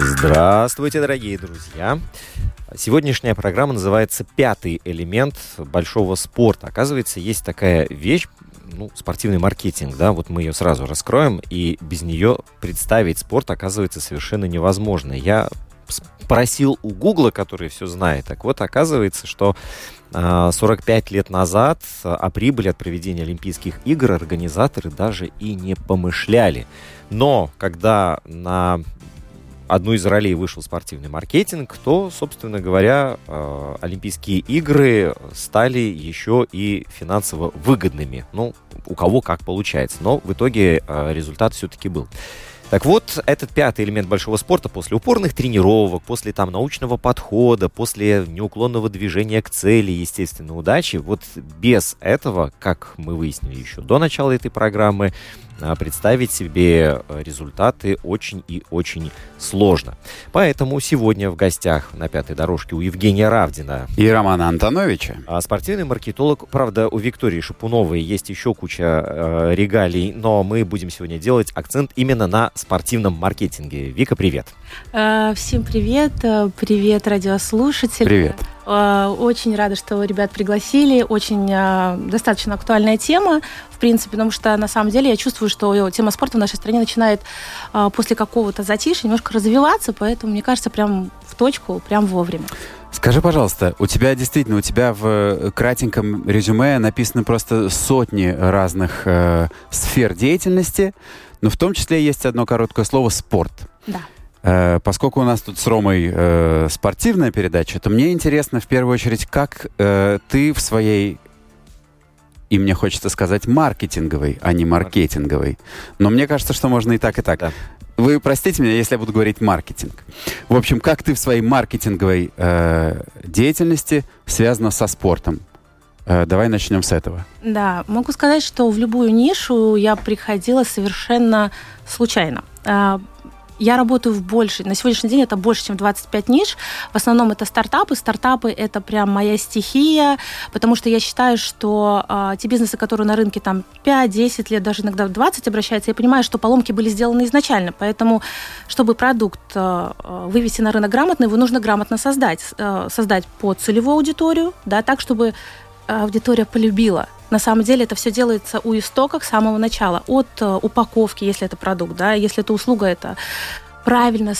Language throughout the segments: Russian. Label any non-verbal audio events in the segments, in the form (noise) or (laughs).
Здравствуйте, дорогие друзья! Сегодняшняя программа называется «Пятый элемент большого спорта». Оказывается, есть такая вещь, ну, спортивный маркетинг, да, вот мы ее сразу раскроем, и без нее представить спорт оказывается совершенно невозможно. Я спросил у Гугла, который все знает, так вот, оказывается, что а, 45 лет назад о прибыли от проведения Олимпийских игр организаторы даже и не помышляли. Но когда на одну из ролей вышел спортивный маркетинг, то, собственно говоря, э, Олимпийские игры стали еще и финансово выгодными. Ну, у кого как получается. Но в итоге э, результат все-таки был. Так вот, этот пятый элемент большого спорта после упорных тренировок, после там научного подхода, после неуклонного движения к цели, естественно, удачи, вот без этого, как мы выяснили еще до начала этой программы, представить себе э, результаты очень и очень сложно. Поэтому сегодня в гостях на пятой дорожке у Евгения Равдина И Романа Антоновича. а спортивный маркетолог, правда, у Виктории Шапуновой есть еще куча э, регалий, но мы будем сегодня делать акцент именно на спортивном маркетинге. Вика, привет. Э, Всем привет, э, привет, радиослушатели. Привет. Э, Очень рада, что ребят пригласили. Очень э, достаточно актуальная тема, в принципе, потому что на самом деле я чувствую, что тема спорта в нашей стране начинает э, после какого-то затишья немножко развиваться, поэтому, мне кажется, прям в точку, прям вовремя. Скажи, пожалуйста, у тебя действительно, у тебя в кратеньком резюме написаны просто сотни разных э, сфер деятельности, но в том числе есть одно короткое слово «спорт». Да. Э, поскольку у нас тут с Ромой э, спортивная передача, то мне интересно в первую очередь, как э, ты в своей, и мне хочется сказать, маркетинговой, а не маркетинговой. Но мне кажется, что можно и так, и так. Да. Вы простите меня, если я буду говорить маркетинг. В общем, как ты в своей маркетинговой э, деятельности связана со спортом? Э, давай начнем с этого. Да, могу сказать, что в любую нишу я приходила совершенно случайно. Я работаю в большей, на сегодняшний день это больше, чем 25 ниш. В основном это стартапы. Стартапы это прям моя стихия, потому что я считаю, что а, те бизнесы, которые на рынке там 5-10 лет, даже иногда 20 обращаются, я понимаю, что поломки были сделаны изначально. Поэтому, чтобы продукт а, вывести на рынок грамотно, его нужно грамотно создать. А, создать под целевую аудиторию, да, так, чтобы аудитория полюбила. На самом деле это все делается у истоков с самого начала, от э, упаковки, если это продукт, да, если это услуга, это правильно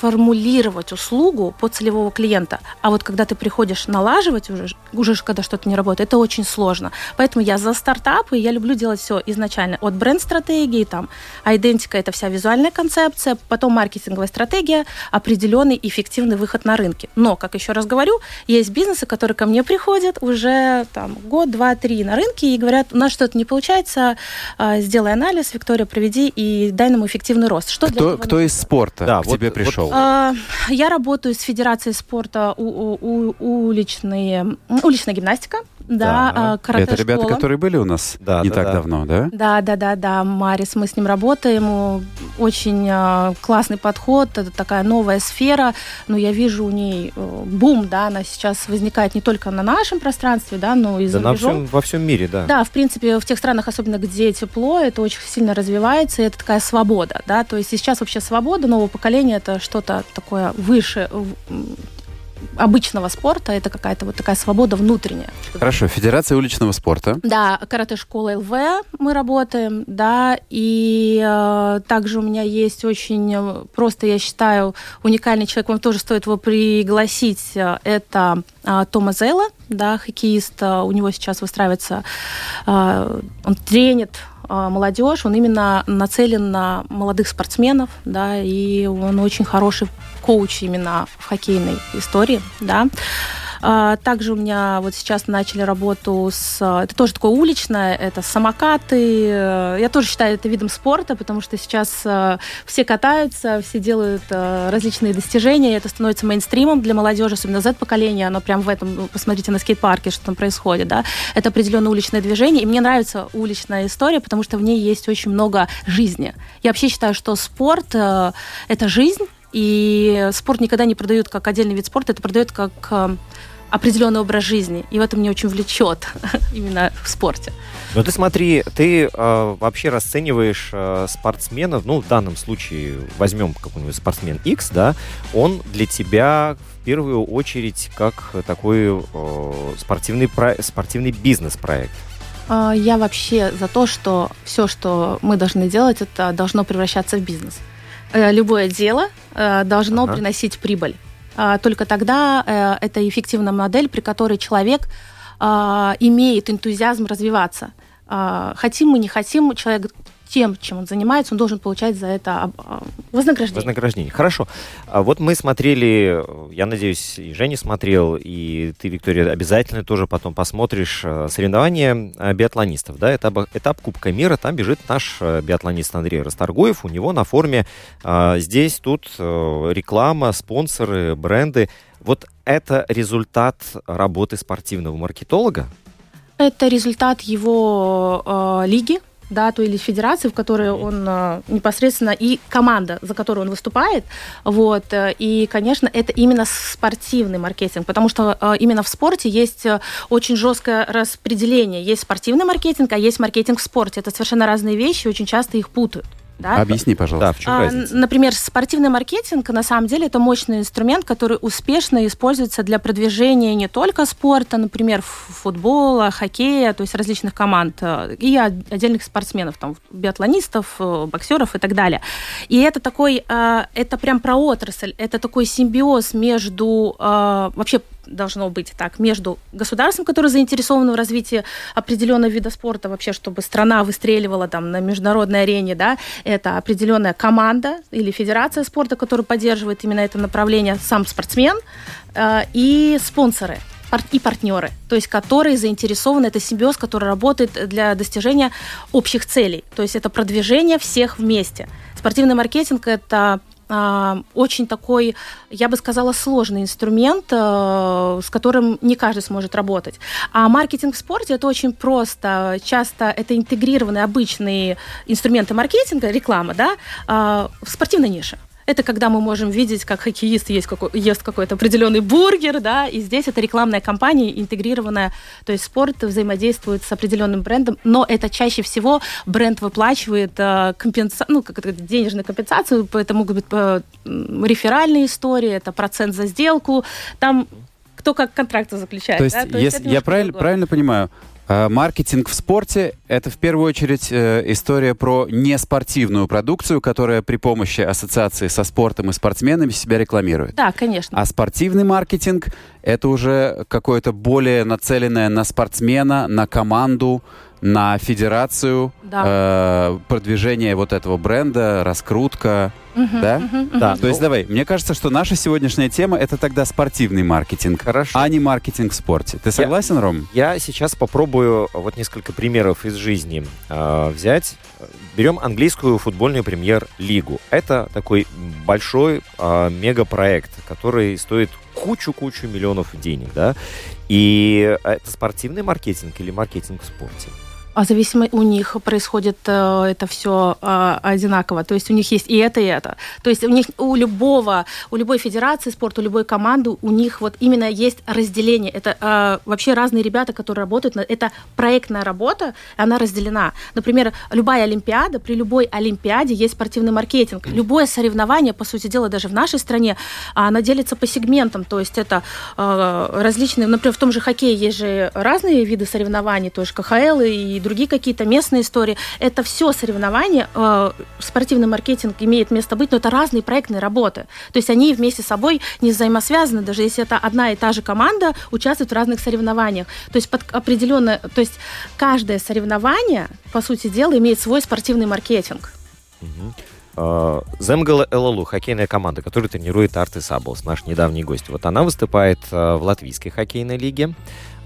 сформулировать услугу под целевого клиента. А вот когда ты приходишь налаживать уже, уже когда что-то не работает, это очень сложно. Поэтому я за стартапы, я люблю делать все изначально. От бренд-стратегии, там, идентика – это вся визуальная концепция, потом маркетинговая стратегия, определенный эффективный выход на рынке. Но, как еще раз говорю, есть бизнесы, которые ко мне приходят уже там, год, два, три на рынке и говорят, у нас что-то не получается, а, сделай анализ, Виктория, проведи и дай нам эффективный рост. Что Кто, кто из спорта Да, к вот- тебе пришел? А, Я работаю с Федерацией спорта у, у- у- уличные, уличная гимнастика, да, Да. а, карате Это ребята, школа. которые были у нас Да, не да, так да. давно, да? Да, да, да, да, Марис, мы с ним работаем, очень а, классный подход, это такая новая сфера, но я вижу у ней бум, да, она сейчас возникает не только на нашем пространстве, да, но и Да за на рубежом. всем, во всем мире, да. Да, в принципе, в тех странах, особенно где тепло, это очень сильно развивается, и это такая свобода, да, то есть сейчас вообще свобода нового поколения это что-то такое выше, обычного спорта, это какая-то вот такая свобода внутренняя. Хорошо, Федерация уличного спорта. Да, карате-школа ЛВ мы работаем, да, и э, также у меня есть очень э, просто, я считаю, уникальный человек, вам тоже стоит его пригласить, э, это э, Тома Зейла, да, хоккеист, э, у него сейчас выстраивается, э, он тренит э, молодежь, он именно нацелен на молодых спортсменов, да, и он очень хороший коуч именно в хоккейной истории, да. А, Также у меня вот сейчас начали работу с... Это тоже такое уличное, это самокаты. Я тоже считаю это видом спорта, потому что сейчас э, все катаются, все делают э, различные достижения, и это становится мейнстримом для молодежи, особенно Z-поколения, оно прям в этом, ну, посмотрите на скейт-парке, что там происходит, да. Это определенное уличное движение, и мне нравится уличная история, потому что в ней есть очень много жизни. Я вообще считаю, что спорт э, – это жизнь, и спорт никогда не продают как отдельный вид спорта, это продают как э, определенный образ жизни. И в этом меня очень влечет (laughs) именно в спорте. Ну ты смотри, ты э, вообще расцениваешь э, спортсменов, ну в данном случае возьмем какой-нибудь спортсмен X, да, он для тебя в первую очередь как такой э, спортивный, про- спортивный бизнес-проект. А, Я вообще за то, что все, что мы должны делать, это должно превращаться в бизнес. Э, Любое дело э, должно Ага. приносить прибыль. А, Только тогда э, это эффективная модель, при которой человек а, имеет энтузиазм развиваться. А, Хотим мы, не хотим, человек тем, чем он занимается, он должен получать за это об- а, вознаграждение. Вознаграждение. Хорошо. А вот мы смотрели, я надеюсь, и Женя смотрел, и ты, Виктория, обязательно тоже потом посмотришь э, соревнования э, биатлонистов. Да? Этап, этап Кубка мира, там бежит наш э, биатлонист Андрей Расторгуев. У него на форме здесь, тут реклама, спонсоры, бренды. Вот это результат работы спортивного маркетолога? Это результат его э, лиги, да, то или федерации, в которой он э, непосредственно и команда, за которую он выступает, вот, э, и, конечно, это именно спортивный маркетинг, потому что э, именно в спорте есть очень жесткое распределение, есть спортивный маркетинг, а есть маркетинг в спорте, это совершенно разные вещи, очень часто их путают. Да? Объясни, пожалуйста. Да, в чем А, разница? Например, спортивный маркетинг на самом деле это мощный инструмент, который успешно используется для продвижения не только спорта, например, футбола, хоккея, то есть различных команд, э, и отдельных спортсменов, там, биатлонистов, э, боксеров и так далее. И это такой, э, это прям про отрасль, это такой симбиоз между, вообще должно быть так, между государством, которое заинтересовано в развитии определенного вида спорта, вообще, чтобы страна выстреливала там на международной арене, да, это определенная команда или федерация спорта, которая поддерживает именно это направление, сам спортсмен э, и спонсоры и партнеры, то есть которые заинтересованы, это симбиоз, который работает для достижения общих целей, то есть это продвижение всех вместе. Спортивный маркетинг – это очень такой, я бы сказала, сложный инструмент, э, с которым не каждый сможет работать. А маркетинг в спорте это очень просто. Часто это интегрированные обычные инструменты маркетинга, реклама, да, а, в спортивной нише. Это когда мы можем видеть, как хоккеист есть какой, ест какой-то определенный бургер, да, и здесь это рекламная кампания интегрированная, то есть спорт взаимодействует с определенным брендом, но это чаще всего бренд выплачивает э, компенса- ну, как это, денежную компенсацию, это могут быть э, реферальные истории, это процент за сделку, там кто как контракты заключает. То есть, да? если это я немножко правильно, другое. правильно понимаю, маркетинг в спорте это в первую очередь э, история про неспортивную продукцию, которая при помощи ассоциации со спортом и спортсменами себя рекламирует. Да, конечно. А спортивный маркетинг это уже какое-то более нацеленное на спортсмена, на команду, на федерацию, Да. э, продвижение вот этого бренда, раскрутка, Мгм, да? мгм, мгм. Да, То есть давай, мне кажется, что наша сегодняшняя тема это тогда спортивный маркетинг, Хорошо. а не маркетинг в спорте. Ты согласен, Ром? Я сейчас попробую вот несколько примеров из жизни э, взять. Берем английскую футбольную премьер-лигу. Это такой большой э, мегапроект, который стоит кучу-кучу миллионов денег, да? И это спортивный маркетинг или маркетинг в спорте? А зависимо у них происходит э, это все э, одинаково. То есть у них есть и это, и это. То есть у них у любого, у любой федерации спорта, у любой команды, у них вот именно есть разделение. Это э, вообще разные ребята, которые работают. На, это проектная работа, она разделена. Например, любая олимпиада, при любой олимпиаде есть спортивный маркетинг. Любое соревнование, по сути дела, даже в нашей стране, она делится по сегментам. То есть это э, различные, например, в том же хоккее есть же разные виды соревнований, то есть КХЛ и другие какие-то местные истории. Это все соревнования, э, спортивный маркетинг имеет место быть, но это разные проектные работы. То есть они вместе с собой не взаимосвязаны, даже если это одна и та же команда участвует в разных соревнованиях. То есть под определенное, то есть каждое соревнование, по сути дела, имеет свой спортивный маркетинг. Угу. Земгала ЛЛУ, хоккейная команда, которую тренирует Арты Саблс, наш недавний гость. Вот она выступает э, в латвийской хоккейной лиге.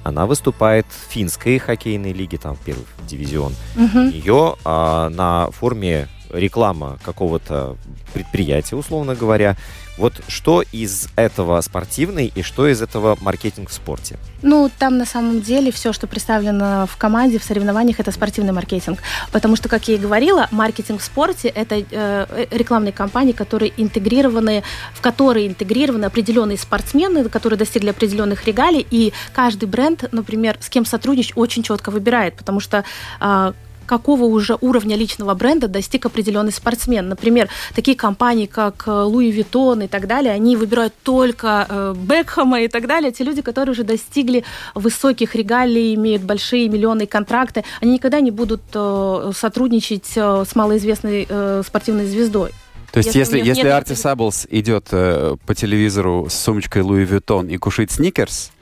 Она выступает в финской хоккейной лиге, там первый дивизион. Угу. Ее а, на форме реклама какого-то предприятия, условно говоря. Вот что из этого спортивный и что из этого маркетинг в спорте? Ну, там на самом деле все, что представлено в команде, в соревнованиях, это спортивный маркетинг. Потому что, как я и говорила, маркетинг в спорте – это э, рекламные кампании, которые интегрированы, в которые интегрированы определенные спортсмены, которые достигли определенных регалий, и каждый бренд, например, с кем сотрудничать, очень четко выбирает, потому что э, какого уже уровня личного бренда достиг определенный спортсмен. Например, такие компании, как Луи э, Виттон и так далее, они выбирают только Бекхэма и так далее. Те люди, которые уже достигли высоких регалий, имеют большие миллионные контракты, они никогда не будут э, сотрудничать э, с малоизвестной спортивной звездой. То есть, если, если, если Арти Саблс идет э, по телевизору с сумочкой Louis Vuitton и кушает сникерс,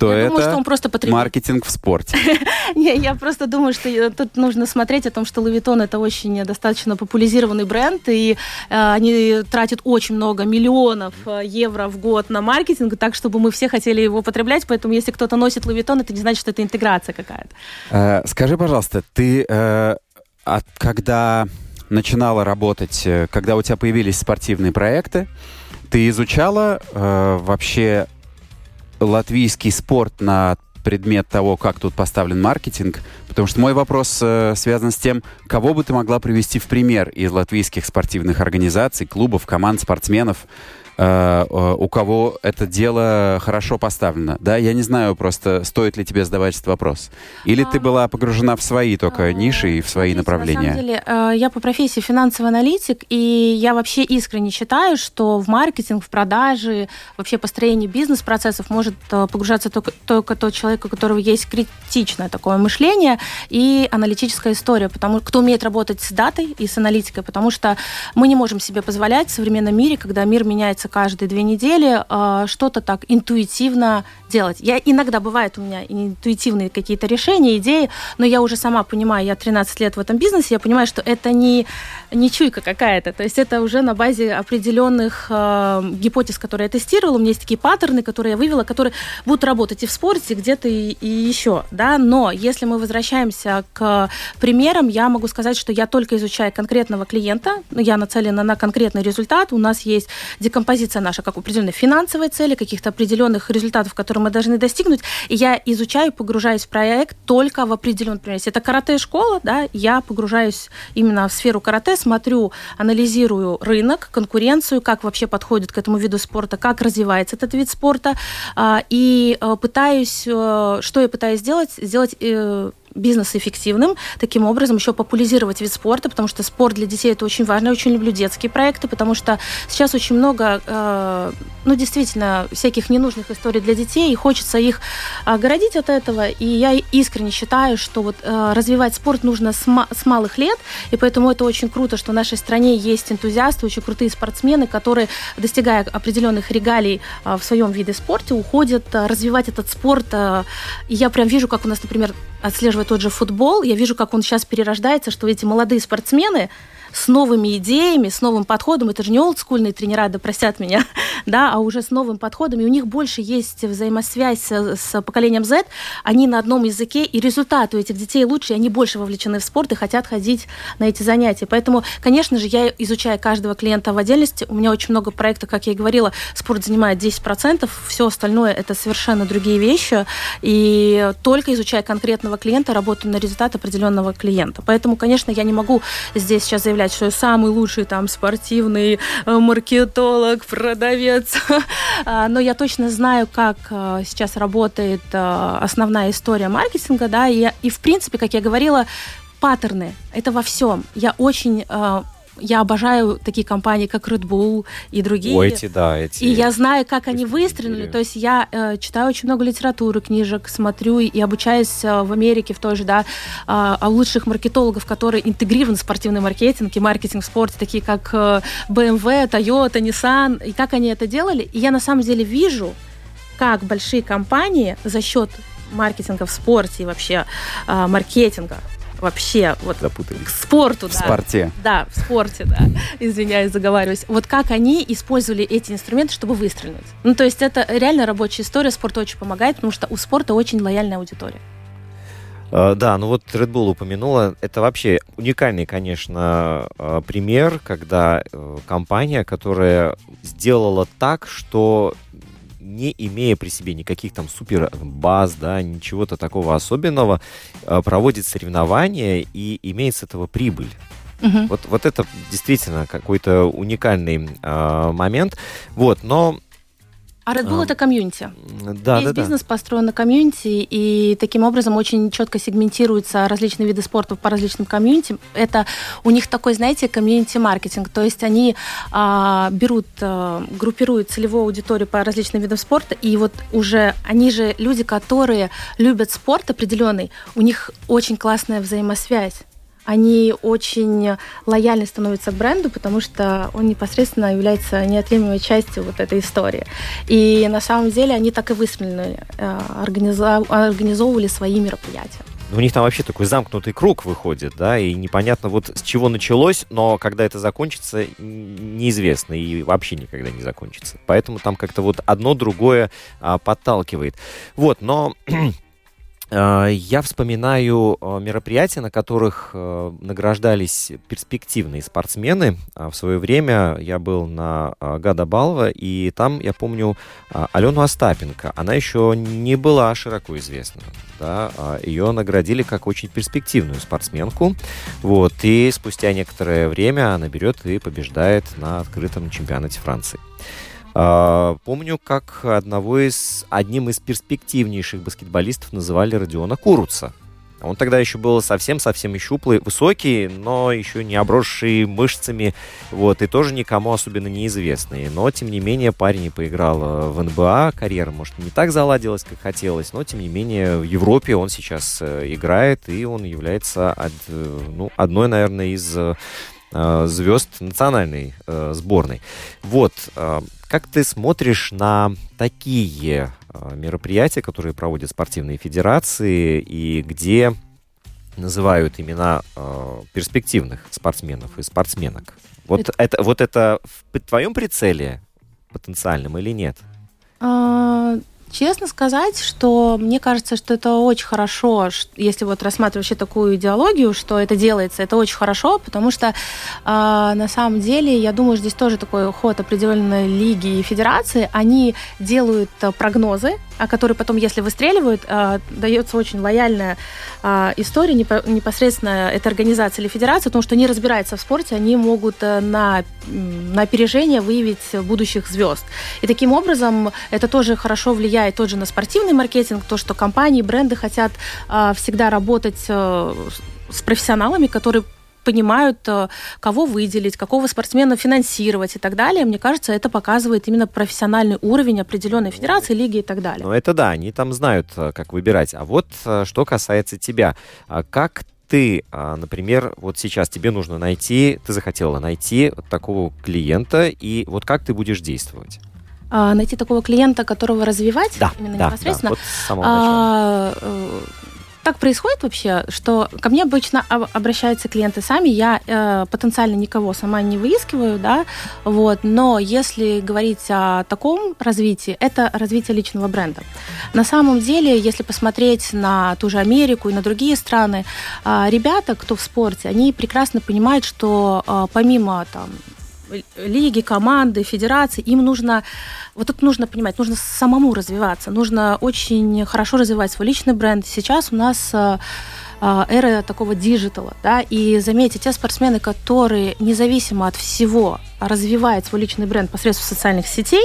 то я это думаю, что он просто потреб... маркетинг в спорте. (laughs) Не, я просто думаю, что тут нужно смотреть о том, что Vuitton это очень достаточно популяризированный бренд, и э, они тратят очень много миллионов э, евро в год на маркетинг, так, чтобы мы все хотели его потреблять, поэтому если кто-то носит Vuitton, это не значит, что это интеграция какая-то. Э, скажи, пожалуйста, ты от, когда начинала работать, когда у тебя появились спортивные проекты, ты изучала э, вообще латвийский спорт на предмет того, как тут поставлен маркетинг, потому что мой вопрос э, связан с тем, кого бы ты могла привести в пример из латвийских спортивных организаций, клубов, команд, спортсменов, у кого это дело хорошо поставлено. Да, я не знаю просто, стоит ли тебе задавать этот вопрос. Или ты была погружена в свои только а, ниши и в свои направления? На самом деле, э, я по профессии финансовый аналитик, и я вообще искренне считаю, что в маркетинг, в продажи, вообще построение бизнес-процессов может погружаться только, только тот человек, у которого есть критичное такое мышление и аналитическая история, потому кто умеет работать с датой и с аналитикой, потому что мы не можем себе позволять в современном мире, когда мир меняется каждые две недели э, что-то так интуитивно делать. Я иногда бывает у меня интуитивные какие-то решения, идеи, но я уже сама понимаю, я 13 лет в этом бизнесе, я понимаю, что это не, не чуйка какая-то, то есть это уже на базе определенных э, гипотез, которые я тестировала, у меня есть такие паттерны, которые я вывела, которые будут работать и в спорте, где-то и, и еще, да, но если мы возвращаемся к примерам, я могу сказать, что я только изучаю конкретного клиента, я нацелена на конкретный результат, у нас есть декомпозиция позиция наша, как определенные финансовые цели, каких-то определенных результатов, которые мы должны достигнуть. И я изучаю, погружаюсь в проект только в определенный, например, если это карате-школа, да, я погружаюсь именно в сферу карате, смотрю, анализирую рынок, конкуренцию, как вообще подходит к этому виду спорта, как развивается этот вид спорта, а, и э, пытаюсь, э, что я пытаюсь сделать, сделать э, бизнес эффективным, таким образом еще популяризировать вид спорта, потому что спорт для детей это очень важно. Я очень люблю детские проекты, потому что сейчас очень много, э, ну, действительно, всяких ненужных историй для детей, и хочется их огородить от этого. И я искренне считаю, что вот э, развивать спорт нужно с, с малых лет, и поэтому это очень круто, что в нашей стране есть энтузиасты, очень крутые спортсмены, которые, достигая определенных регалий э, в своем виде спорта, уходят э, развивать этот спорт. Э, и я прям вижу, как у нас, например, тот же футбол, я вижу, как он сейчас перерождается, что эти молодые спортсмены, с новыми идеями, с новым подходом. Это же не олдскульные тренера, да простят меня, (laughs) да, а уже с новым подходом. И у них больше есть взаимосвязь с, с поколением Z. Они на одном языке, и результаты у этих детей лучше, и они больше вовлечены в спорт и хотят ходить на эти занятия. Поэтому, конечно же, я изучаю каждого клиента в отдельности. У меня очень много проектов, как я и говорила, спорт занимает 10%, все остальное это совершенно другие вещи. И только изучая конкретного клиента, работаю на результат определенного клиента. Поэтому, конечно, я не могу здесь сейчас заявлять, что я самый лучший там спортивный э, маркетолог, продавец. (laughs) А, но я точно знаю, как э, сейчас работает э, основная история маркетинга, да, и, и в принципе, как я говорила, паттерны. Это во всем. Я очень я обожаю такие компании, как Red Bull и другие. О, эти, да, эти. И я знаю, как они выстрелили. То есть я э, читаю очень много литературы, книжек, смотрю и обучаюсь э, в Америке в той же, да, э, о лучших маркетологов, которые интегрированы в спортивный маркетинг и маркетинг в спорте, такие как э, BMW, Toyota, Nissan, и как они это делали. И я на самом деле вижу, как большие компании за счет маркетинга в спорте и вообще э, маркетинга вообще вот Запутались. к спорту, В да. спорте. Да, в спорте, да. (laughs) Извиняюсь, заговариваюсь. Вот как они использовали эти инструменты, чтобы выстрелить. Ну, то есть это реально рабочая история, спорт очень помогает, потому что у спорта очень лояльная аудитория. Э, Да, ну вот Red Bull упомянула. Это вообще уникальный, конечно, э, пример, когда э, компания, которая сделала так, что не имея при себе никаких там супер баз, да, ничего-то такого особенного, э, проводит соревнования и имеет с этого прибыль. Мгм. Вот, вот это действительно какой-то уникальный э, момент. Вот, но А Red Bull А, это комьюнити. да, Весь да, да. бизнес построен на комьюнити, и таким образом очень четко сегментируются различные виды спорта по различным комьюнити. Это у них такой, знаете, комьюнити-маркетинг. То есть они а, берут, а, группируют целевую аудиторию по различным видам спорта, и вот уже они же люди, которые любят спорт определенный, у них очень классная взаимосвязь они очень лояльны становятся к бренду, потому что он непосредственно является неотъемлемой частью вот этой истории. И на самом деле они так и выстрелили, э, организовывали свои мероприятия. Ну, У них там вообще такой замкнутый круг выходит, да, и непонятно вот с чего началось, но когда это закончится, неизвестно и вообще никогда не закончится. Поэтому там как-то вот одно другое а, подталкивает. Вот, но (clears throat) я вспоминаю а, мероприятия, на которых а, награждались перспективные спортсмены. А, В свое время я был на а, Гада Балва, и там, я помню, а, Алену Остапенко. Она еще не была широко известна. Да? а, Ее наградили как очень перспективную спортсменку. Вот, и спустя некоторое время она берет и побеждает на открытом чемпионате Франции. А, Помню, как одного из, одним из перспективнейших баскетболистов называли Родиона Куруца. Он тогда еще был совсем-совсем щуплый, высокий, но еще не обросший мышцами, вот, и тоже никому особенно неизвестный. Но, тем не менее, парень и поиграл э, в НБА, карьера, может, не так заладилась, как хотелось, но, тем не менее, в Европе он сейчас э, играет, и он является э, ну, одной, наверное, из звезд национальной э, сборной. Вот, э, как ты смотришь на такие э, мероприятия, которые проводят спортивные федерации и где называют имена э, перспективных спортсменов и спортсменок? Вот Это- это, вот это в твоем прицеле потенциальном или нет? А, Честно сказать, что мне кажется, что это очень хорошо, если вот рассматривать вообще такую идеологию, что это делается, это очень хорошо, потому что а, на самом деле, я думаю, здесь тоже такой ход определенной лиги и федерации, они делают а, прогнозы, а которые потом, если выстреливают, а, дается очень лояльная а, история непо- непосредственно этой организации или федерации, потому что они разбираются в спорте, они могут э, на, на опережение выявить будущих звезд. И таким образом это тоже хорошо влияет тоже на спортивный маркетинг, то, что компании, бренды хотят всегда работать э, с профессионалами, которые понимают, э, кого выделить, какого спортсмена финансировать и так далее. Мне кажется, это показывает именно профессиональный уровень определенной федерации, лиги и так далее. Ну, это да, они там знают, э, как выбирать. А вот э, что касается тебя. А Как ты, а, например, вот сейчас тебе нужно найти, ты захотела найти вот такого клиента, и вот как ты будешь действовать? А, найти такого клиента, которого развивать именно да, непосредственно. вот с самого начала. А, как происходит вообще, что ко мне обычно обращаются клиенты сами, я э, потенциально никого сама не выискиваю, да, вот, но если говорить о таком развитии, это развитие личного бренда. На самом деле, если посмотреть на ту же Америку и на другие страны, э, ребята, кто в спорте, они прекрасно понимают, что э, помимо там лиги, команды, федерации, им нужно, вот тут нужно понимать, нужно самому развиваться, нужно очень хорошо развивать свой личный бренд. Сейчас у нас э, эра такого digital а, да, и заметьте, те спортсмены, которые независимо от всего развивает свой личный бренд посредством социальных сетей,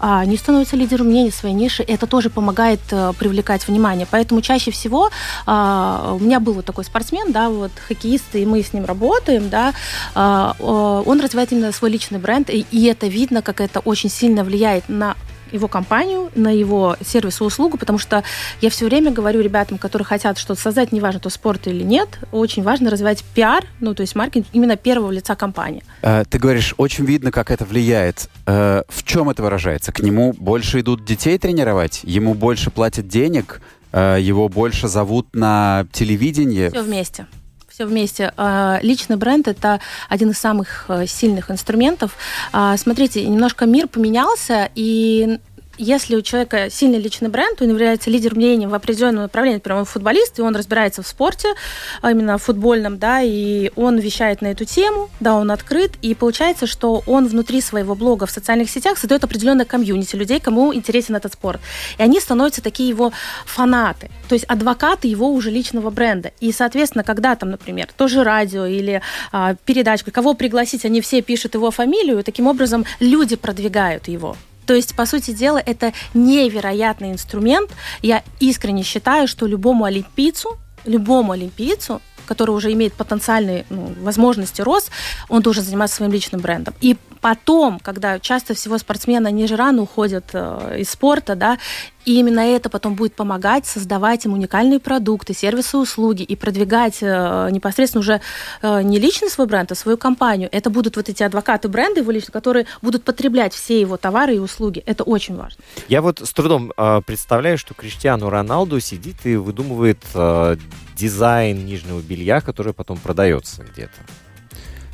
а, не становится лидером мнений своей ниши. Это тоже помогает э, привлекать внимание. Поэтому чаще всего а, у меня был вот такой спортсмен, да, вот хоккеист, и мы с ним работаем, да, а, он развивает именно свой личный бренд, и, и это видно, как это очень сильно влияет на его компанию, на его сервис и услугу, потому что я все время говорю ребятам, которые хотят что-то создать, неважно, то спорт или нет, очень важно развивать пиар, ну, то есть маркетинг именно первого лица компании. А, ты говоришь, очень видно, как это влияет. А, в чем это выражается? К нему больше идут детей тренировать? Ему больше платят денег? А, его больше зовут на телевидение? Все вместе все вместе. Личный бренд – это один из самых э, сильных инструментов. Смотрите, немножко мир поменялся, и если у человека сильный личный бренд, он является лидером мнения в определенном направлении, например, он футболист, и он разбирается в спорте, а именно в футбольном, да, и он вещает на эту тему, да, он открыт, и получается, что он внутри своего блога в социальных сетях создает определенное комьюнити людей, кому интересен этот спорт. И они становятся такие его фанаты, то есть адвокаты его уже личного бренда. И, соответственно, когда там, например, тоже радио или а, передачка, кого пригласить, они все пишут его фамилию, таким образом люди продвигают его. То есть, по сути дела, это невероятный инструмент. Я искренне считаю, что любому олимпийцу, любому олимпийцу который уже имеет потенциальные ну, возможности рост, он должен заниматься своим личным брендом. И потом, когда часто всего спортсмены, они же рано уходят э, из спорта, да, и именно это потом будет помогать создавать им уникальные продукты, сервисы, услуги и продвигать э, непосредственно уже э, не личный свой бренд, а свою компанию. Это будут вот эти адвокаты бренда его лично, которые будут потреблять все его товары и услуги. Это очень важно. Я вот с трудом э, представляю, что Криштиану Роналду сидит и выдумывает э, дизайн нижнего белья, которое потом продается где-то.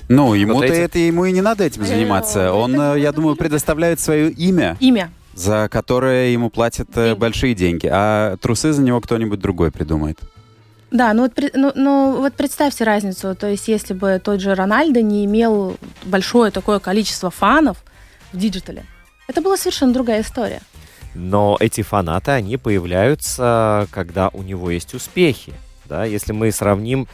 Ну, ему-то вот это ему и не надо этим заниматься. Он, э, я думаю, предоставляет свое имя. Имя. За которое ему платят э, деньги. большие деньги. А трусы за него кто-нибудь другой придумает. Да, ну вот, ну, ну вот представьте разницу. То есть, если бы тот же Рональдо не имел большое такое количество фанов в digital е, это была совершенно другая история. Но эти фанаты, они появляются, когда у него есть успехи. Да? Если мы сравним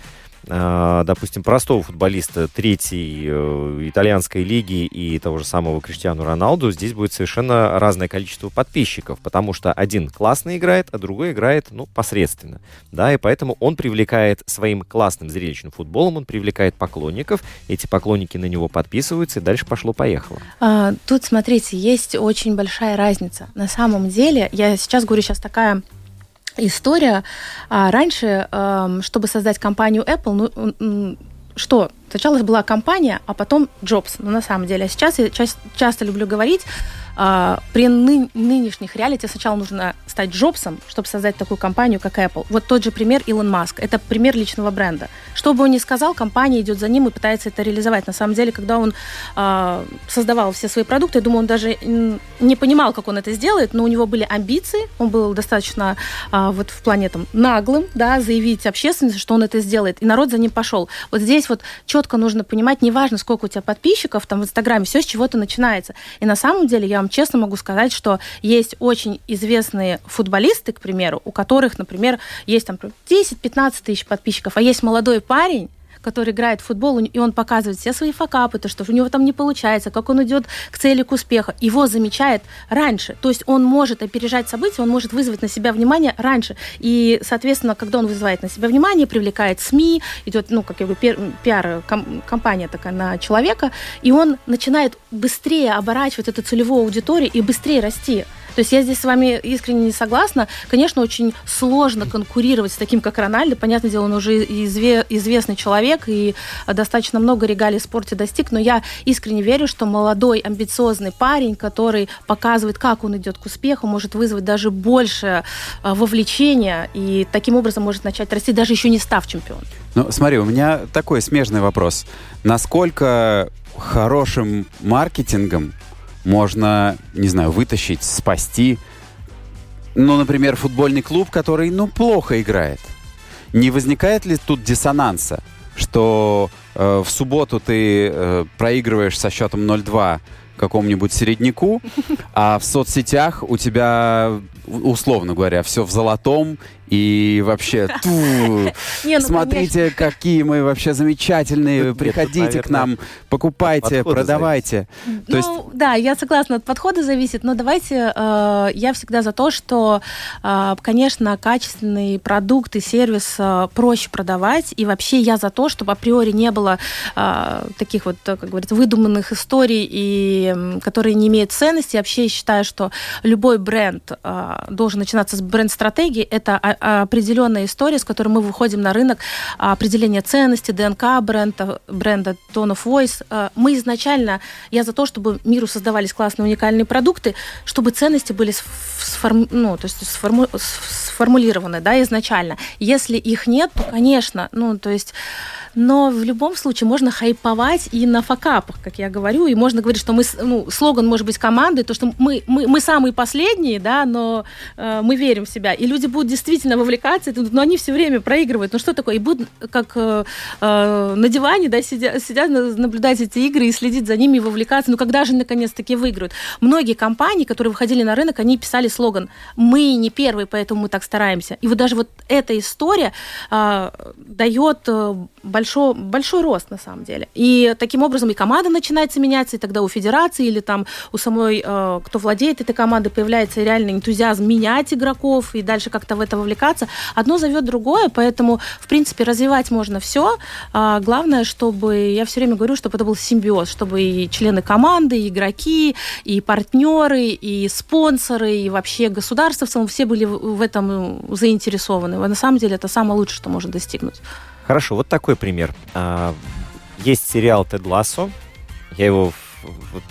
допустим, простого футболиста третьей э, итальянской лиги и того же самого Криштиану Роналду, здесь будет совершенно разное количество подписчиков, потому что один классно играет, а другой играет, ну, посредственно, да, и поэтому он привлекает своим классным зрелищным футболом, он привлекает поклонников, эти поклонники на него подписываются, и дальше пошло-поехало. А, тут, смотрите, есть очень большая разница. На самом деле, я сейчас говорю, сейчас такая история. А раньше, чтобы создать компанию Apple, ну, что? Сначала была компания, а потом Джобс, ну, на самом деле. А сейчас я часто люблю говорить, а, при ны- нынешних реалити сначала нужно стать Джобсом, чтобы создать такую компанию, как Apple. Вот тот же пример Илон Маск. Это пример личного бренда. Что бы он ни сказал, компания идет за ним и пытается это реализовать. На самом деле, когда он а, создавал все свои продукты, я думаю, он даже не понимал, как он это сделает, но у него были амбиции, он был достаточно а, вот в плане там наглым, да, заявить общественности, что он это сделает, и народ за ним пошел. Вот здесь вот четко нужно понимать, неважно, сколько у тебя подписчиков там в Инстаграме, все с чего-то начинается. И на самом деле я вам честно могу сказать, что есть очень известные футболисты, к примеру, у которых, например, есть там 10-15 тысяч подписчиков, а есть молодой парень, который играет в футбол, и он показывает все свои факапы, то, что у него там не получается, как он идет к цели, к успеху. Его замечает раньше. То есть он может опережать события, он может вызвать на себя внимание раньше. И, соответственно, когда он вызывает на себя внимание, привлекает СМИ, идет, ну, как я говорю, пиар-компания такая на человека, и он начинает быстрее оборачивать эту целевую аудиторию и быстрее расти. То есть я здесь с вами искренне не согласна. Конечно, очень сложно конкурировать с таким, как Рональдо. Понятное дело, он уже изве- известный человек и достаточно много регалий в спорте достиг, но я искренне верю, что молодой, амбициозный парень, который показывает, как он идет к успеху, может вызвать даже больше а, вовлечения и таким образом может начать расти, даже еще не став чемпионом. Ну, смотри, у меня такой смежный вопрос. Насколько хорошим маркетингом можно, не знаю, вытащить, спасти, ну, например, футбольный клуб, который, ну, плохо играет? Не возникает ли тут диссонанса, что э, в субботу ты э, проигрываешь со счетом 0-2 какому-нибудь середняку, (laughs) а в соцсетях у тебя, условно говоря, все в золотом, и вообще, (laughs) ту, Не, ну, смотрите, какие мы вообще замечательные, Нет, тут, приходите к наверное, нам, покупайте, продавайте. То есть, ну, да, я согласна, от подхода зависит, но давайте, э, я всегда за то, что, э, конечно, качественный продукт и сервис э, проще продавать, и вообще я за то, чтобы априори не было э, таких вот, э, как говорится, выдуманных историй, и, которые не имеют ценности. Вообще я считаю, что любой бренд э, должен начинаться с бренд-стратегии, это о- определенная история, с которой мы выходим на рынок, а, определение ценности, ДНК бренда, бренда Tone of Voice. А, Мы изначально, я за то, чтобы миру создавались классные уникальные продукты, чтобы ценности были сф- сформ- ну, то есть сформу- сформулированы да, изначально. Если их нет, то, конечно, ну, то есть но в любом случае можно хайповать и на факапах, как я говорю, и можно говорить, что мы, ну, слоган может быть команды, то, что мы, мы, мы самые последние, да, но э, мы верим в себя, и люди будут действительно вовлекаться, и думают, но они все время проигрывают, ну что такое, и будут как э, э, на диване, да, сидя, сидят, на- наблюдать эти игры и следить за ними, и вовлекаться, ну когда же наконец-таки выиграют? Многие компании, которые выходили на рынок, они писали слоган «Мы не первые, поэтому мы так стараемся». И вот даже вот эта история э, дает э, большой, большой рост на самом деле. И таким образом и команда начинается меняться, и тогда у федерации или там у самой, э, кто владеет этой командой, появляется реальный энтузиазм менять игроков и дальше как-то в это вовлекаться. Одно зовет другое, поэтому, в принципе, развивать можно все. А главное, чтобы, я все время говорю, чтобы это был симбиоз, чтобы и члены команды, и игроки, и партнеры, и спонсоры, и вообще государство в целом все были в этом заинтересованы. На самом деле это самое лучшее, что можно достигнуть. Хорошо, вот такой пример. А, Есть сериал «Тед Лассо». Я его вот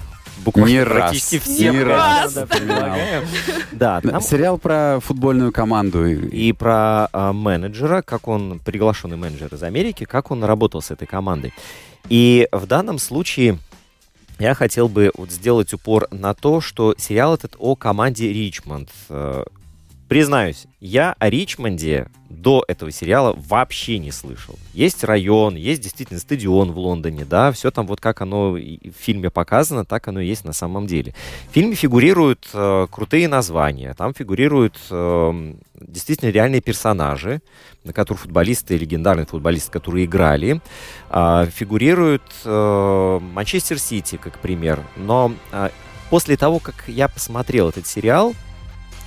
буквально Не раз, практически всем не раз предлагаю. Да, там сериал про футбольную команду. и- про а, менеджера, как он, приглашенный менеджер из Америки, как он работал с этой командой. И в данном случае я хотел бы вот сделать упор на то, что сериал этот о команде Ричмонд. Э, Признаюсь, я о Ричмонде до этого сериала вообще не слышал. Есть район, есть действительно стадион в Лондоне, да, все там вот как оно в фильме показано, так оно и есть на самом деле. В фильме фигурируют э, крутые названия, там фигурируют э, действительно реальные персонажи, на которых футболисты, легендарные футболисты, которые играли, а, фигурируют э, Манчестер Сити, как пример. Но а, после того, как я посмотрел этот сериал,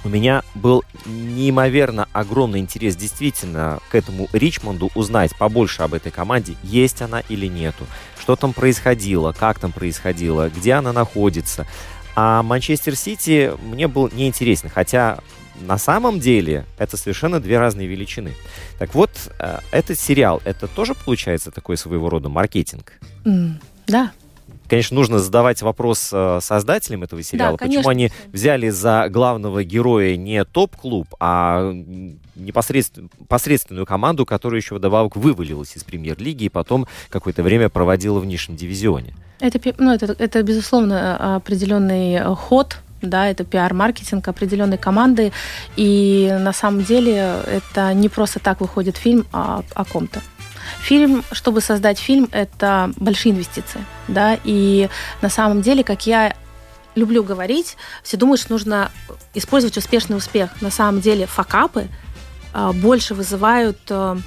у меня был неимоверно огромный интерес действительно к этому Ричмонду узнать побольше об этой команде, есть она или нету, что там происходило, как там происходило, где она находится. А Манчестер Сити мне был неинтересен, хотя на самом деле это совершенно две разные величины. Так вот, э, этот сериал, это тоже получается такой своего рода маркетинг? М, Да, Конечно, нужно задавать вопрос э, создателям этого сериала, почему конечно. они взяли за главного героя не топ-клуб, а м, непосредственно посредственную команду, которая еще вдобавок вывалилась из премьер-лиги и потом какое-то время проводила в нижнем дивизионе. Это, ну, это, это безусловно, определенный э, ход, да, это пиар-маркетинг определенной команды, и на самом деле это не просто так выходит фильм о, о ком-то. Фильм, чтобы создать фильм, это большие инвестиции, да, и на самом деле, как я люблю говорить, все думают, что нужно использовать успешный успех. На самом деле факапы а, больше вызывают а,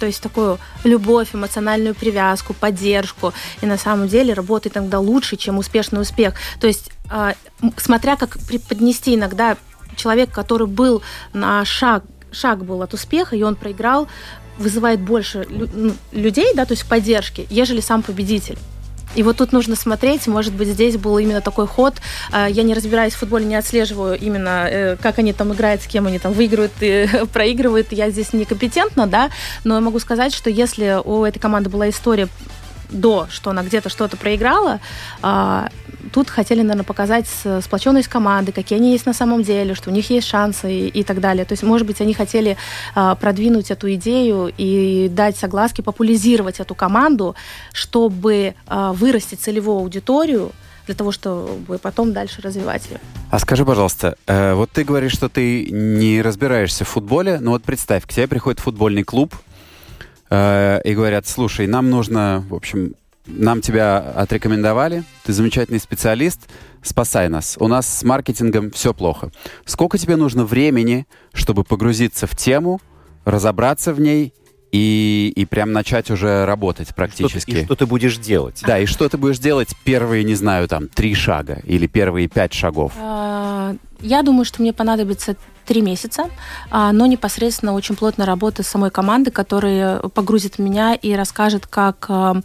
то есть такую любовь, эмоциональную привязку, поддержку. И на самом деле работает иногда лучше, чем успешный успех. То есть, а, смотря как преподнести иногда человек, который был на шаг, шаг был от успеха, и он проиграл, вызывает больше лю- ну, людей, да, то есть поддержки, ежели сам победитель. И вот тут нужно смотреть, может быть, здесь был именно такой ход. А, я не разбираюсь в футболе, не отслеживаю именно, э, как они там играют, с кем они там выигрывают и (laughs) проигрывают. Я здесь некомпетентна, да, но я могу сказать, что если у этой команды была история до, что она где-то что-то проиграла, а, тут хотели, наверное, показать сплоченность команды, какие они есть на самом деле, что у них есть шансы и, и так далее. То есть, может быть, они хотели а, продвинуть эту идею и дать согласки, популяризировать эту команду, чтобы а, вырастить целевую аудиторию, для того, чтобы потом дальше развивать ее. А скажи, пожалуйста, э, вот ты говоришь, что ты не разбираешься в футболе, но вот представь, к тебе приходит футбольный клуб, Э, и говорят, слушай, нам нужно, в общем, нам тебя отрекомендовали, ты замечательный специалист, спасай нас. У нас с маркетингом все плохо. Сколько тебе нужно времени, чтобы погрузиться в тему, разобраться в ней и, и прям начать уже работать практически. И что, и что ты будешь делать? Да, и что ты будешь делать первые, не знаю, там, три шага или первые пять шагов? А, я думаю, что мне понадобится три месяца, а, но непосредственно очень плотно работа с самой командой, которая погрузит меня и расскажет, как а,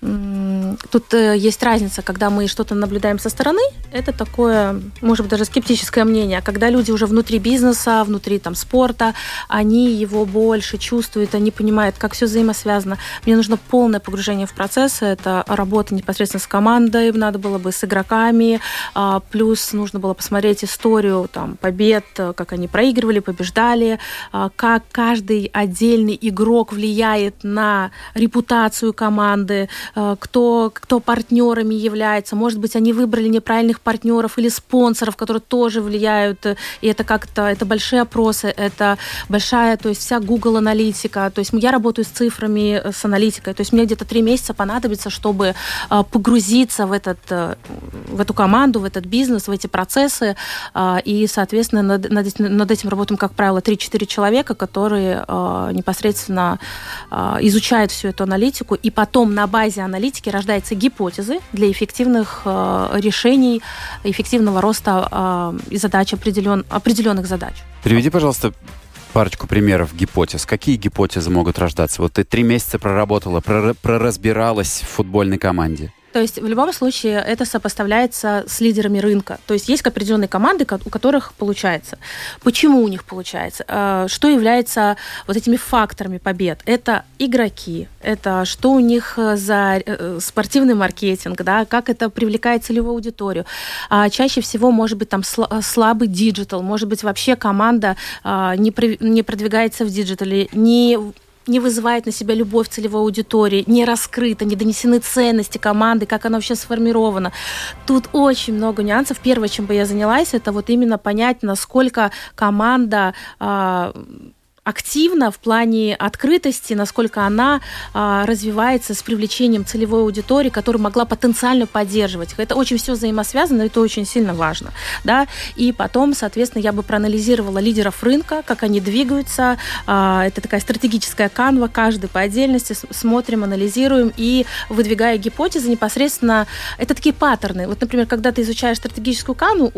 Тут э, есть разница, когда мы что-то наблюдаем со стороны, это такое, может быть, даже скептическое мнение. А когда люди уже внутри бизнеса, внутри там спорта, они его больше чувствуют, они понимают, как все взаимосвязано. Мне нужно полное погружение в процесс, это работа непосредственно с командой, надо было бы с игроками, а, плюс нужно было посмотреть историю там побед, как они проигрывали, побеждали, а, как каждый отдельный игрок влияет на репутацию команды, кто, кто партнерами является. Может быть, они выбрали неправильных партнеров или спонсоров, которые тоже влияют. И это как-то, это большие опросы, это большая, то есть вся Google аналитика. То есть я работаю с цифрами, э, с аналитикой. То есть мне где-то три месяца понадобится, чтобы э, погрузиться в, этот, в эту команду, в этот бизнес, в эти процессы. И, соответственно, над, над, над этим работаем, как правило, 3-4 человека, которые непосредственно изучают всю эту аналитику. И потом на базе аналитики рождаются гипотезы для эффективных э, решений, эффективного роста э, и задач определен, определенных задач. Приведи, пожалуйста, парочку примеров гипотез. Какие гипотезы могут рождаться? Вот ты три месяца проработала, проразбиралась в футбольной команде. То есть в любом случае это сопоставляется с лидерами рынка. То есть есть определенные команды, у которых получается. Почему у них получается? Э, что является вот этими факторами побед? Это игроки, это что у них за э, спортивный маркетинг, да, как это привлекает целевую аудиторию. А чаще всего может быть там слабый digital, может быть вообще команда не продвигается в digital е, не не вызывает на себя любовь целевой аудитории, не раскрыто, не донесены ценности команды, как она вообще сформирована. Тут очень много нюансов. Первое, чем бы я занялась, это вот именно понять, насколько команда э, активна в плане открытости, насколько она а, развивается с привлечением целевой аудитории, которая могла потенциально поддерживать. Это очень все взаимосвязано, это очень сильно важно. Да? И потом, соответственно, я бы проанализировала лидеров рынка, как они двигаются. А, это такая стратегическая канва, каждый по отдельности смотрим, анализируем и выдвигая гипотезы непосредственно. Это такие паттерны. Вот, например, когда ты изучаешь стратегическую канву,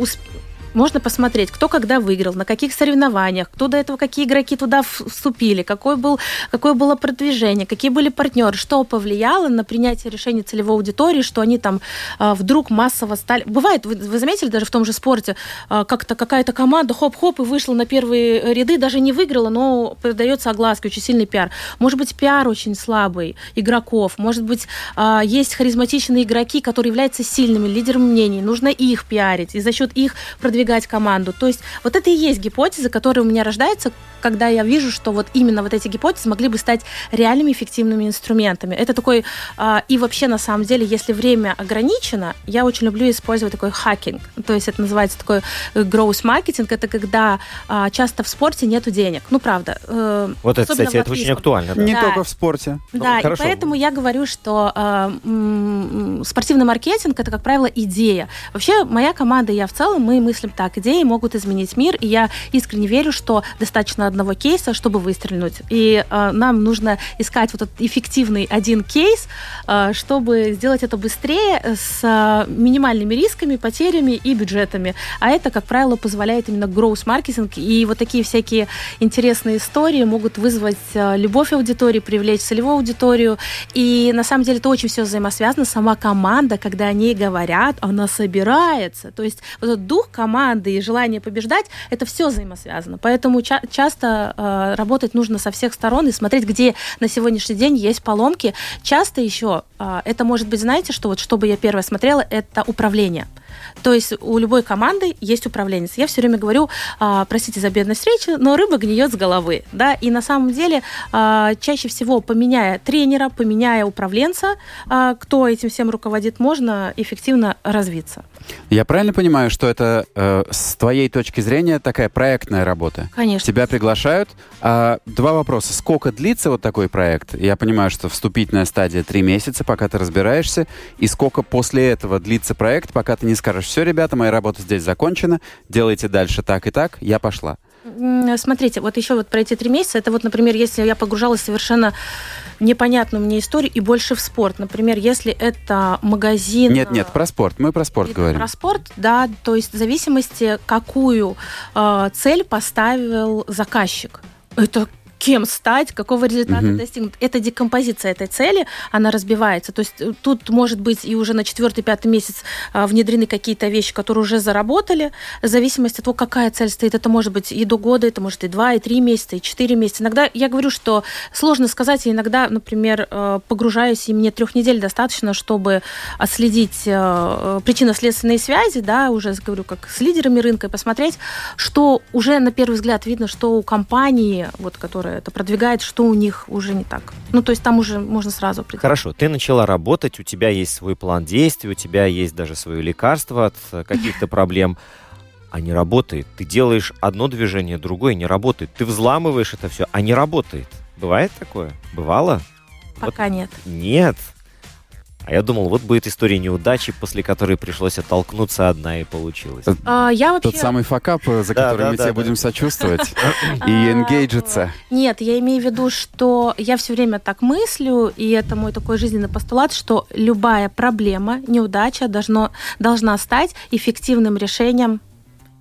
можно посмотреть, кто когда выиграл, на каких соревнованиях, кто до этого, какие игроки туда вступили, какой был, какое было продвижение, какие были партнеры, что повлияло на принятие решений целевой аудитории, что они там э, вдруг массово стали... Бывает, вы, вы заметили даже в том же спорте, э, как-то какая-то команда хоп-хоп и вышла на первые ряды, даже не выиграла, но продается огласки, очень сильный пиар. Может быть, пиар очень слабый игроков, может быть, э, есть харизматичные игроки, которые являются сильными лидерами мнений, нужно их пиарить, и за счет их продвижения продвигать команду. То есть вот это и есть гипотезы, которые у меня рождаются, когда я вижу, что вот именно вот эти гипотезы могли бы стать реальными эффективными инструментами. Это такой... А, и вообще, на самом деле, если время ограничено, я очень люблю использовать такой хакинг. То есть это называется такой э, growth маркетинг. Это когда а, часто в спорте нету денег. Ну, правда. Э, вот это, кстати, это очень актуально. Да. Не да. только в спорте. Да, ну, и поэтому я говорю, что э, спортивный маркетинг это, как правило, идея. Вообще, моя команда и я в целом, мы мыслим так, идеи могут изменить мир, и я искренне верю, что достаточно одного кейса, чтобы выстрелить. И э, нам нужно искать вот этот эффективный один кейс, э, чтобы сделать это быстрее, с э, минимальными рисками, потерями и бюджетами. А это, как правило, позволяет именно гроус-маркетинг. И вот такие всякие интересные истории могут вызвать э, любовь аудитории, привлечь целевую аудиторию. И на самом деле это очень все взаимосвязано. Сама команда, когда они говорят, она собирается. То есть вот этот дух команды и желание побеждать, это все взаимосвязано. Поэтому ча- часто э, работать нужно со всех сторон и смотреть, где на сегодняшний день есть поломки. Часто еще э, это может быть, знаете, что вот чтобы я первое смотрела, это управление. То есть у любой команды есть управленец. Я все время говорю, а, простите за бедность речи, но рыба гниет с головы. Да? И на самом деле а, чаще всего, поменяя тренера, поменяя управленца, а, кто этим всем руководит, можно эффективно развиться. Я правильно понимаю, что это э, с твоей точки зрения такая проектная работа? Конечно. Тебя приглашают. А, два вопроса. Сколько длится вот такой проект? Я понимаю, что вступительная стадия три месяца, пока ты разбираешься. И сколько после этого длится проект, пока ты не скажешь, все, ребята, моя работа здесь закончена, делайте дальше так и так, я пошла. Смотрите, вот еще вот про эти три месяца, это вот, например, если я погружалась совершенно непонятную мне историю и больше в спорт. Например, если это магазин... Нет, нет, про спорт. Мы про спорт говорим. Про спорт, да. То есть в зависимости, какую э, цель поставил заказчик. Это кем стать, какого результата угу. достигнуть. Это декомпозиция этой цели, она разбивается. То есть э, тут может быть и уже на четвертый-пятый месяц а, внедрены какие-то вещи, которые уже заработали, в зависимости от того, какая цель стоит. Это может быть и до года, это может и два, и три месяца, и четыре месяца. Иногда я говорю, что сложно сказать, иногда, например, э, погружаюсь, и мне трех недель достаточно, чтобы отследить э, причинно-следственные связи, да, уже говорю, как с лидерами рынка, и посмотреть, что уже на первый взгляд видно, что у компании, вот, которая это продвигает, что у них уже не так. Ну, то есть там уже можно сразу определить. Хорошо, ты начала работать, у тебя есть свой план действий, у тебя есть даже свое лекарство от э, каких-то (laughs) проблем а не работает. Ты делаешь одно движение, другое не работает. Ты взламываешь это все, а не работает. Бывает такое? Бывало? Пока вот нет. Нет. А я думал, вот будет история неудачи, после которой пришлось оттолкнуться одна и получилось. А, я вообще... Тот самый факап, э, за который мы тебе будем сочувствовать (laughs) и энгейджиться. Нет, я имею в виду, что я все время так мыслю, и это мой такой жизненный постулат, что любая проблема, неудача должно, должна стать эффективным решением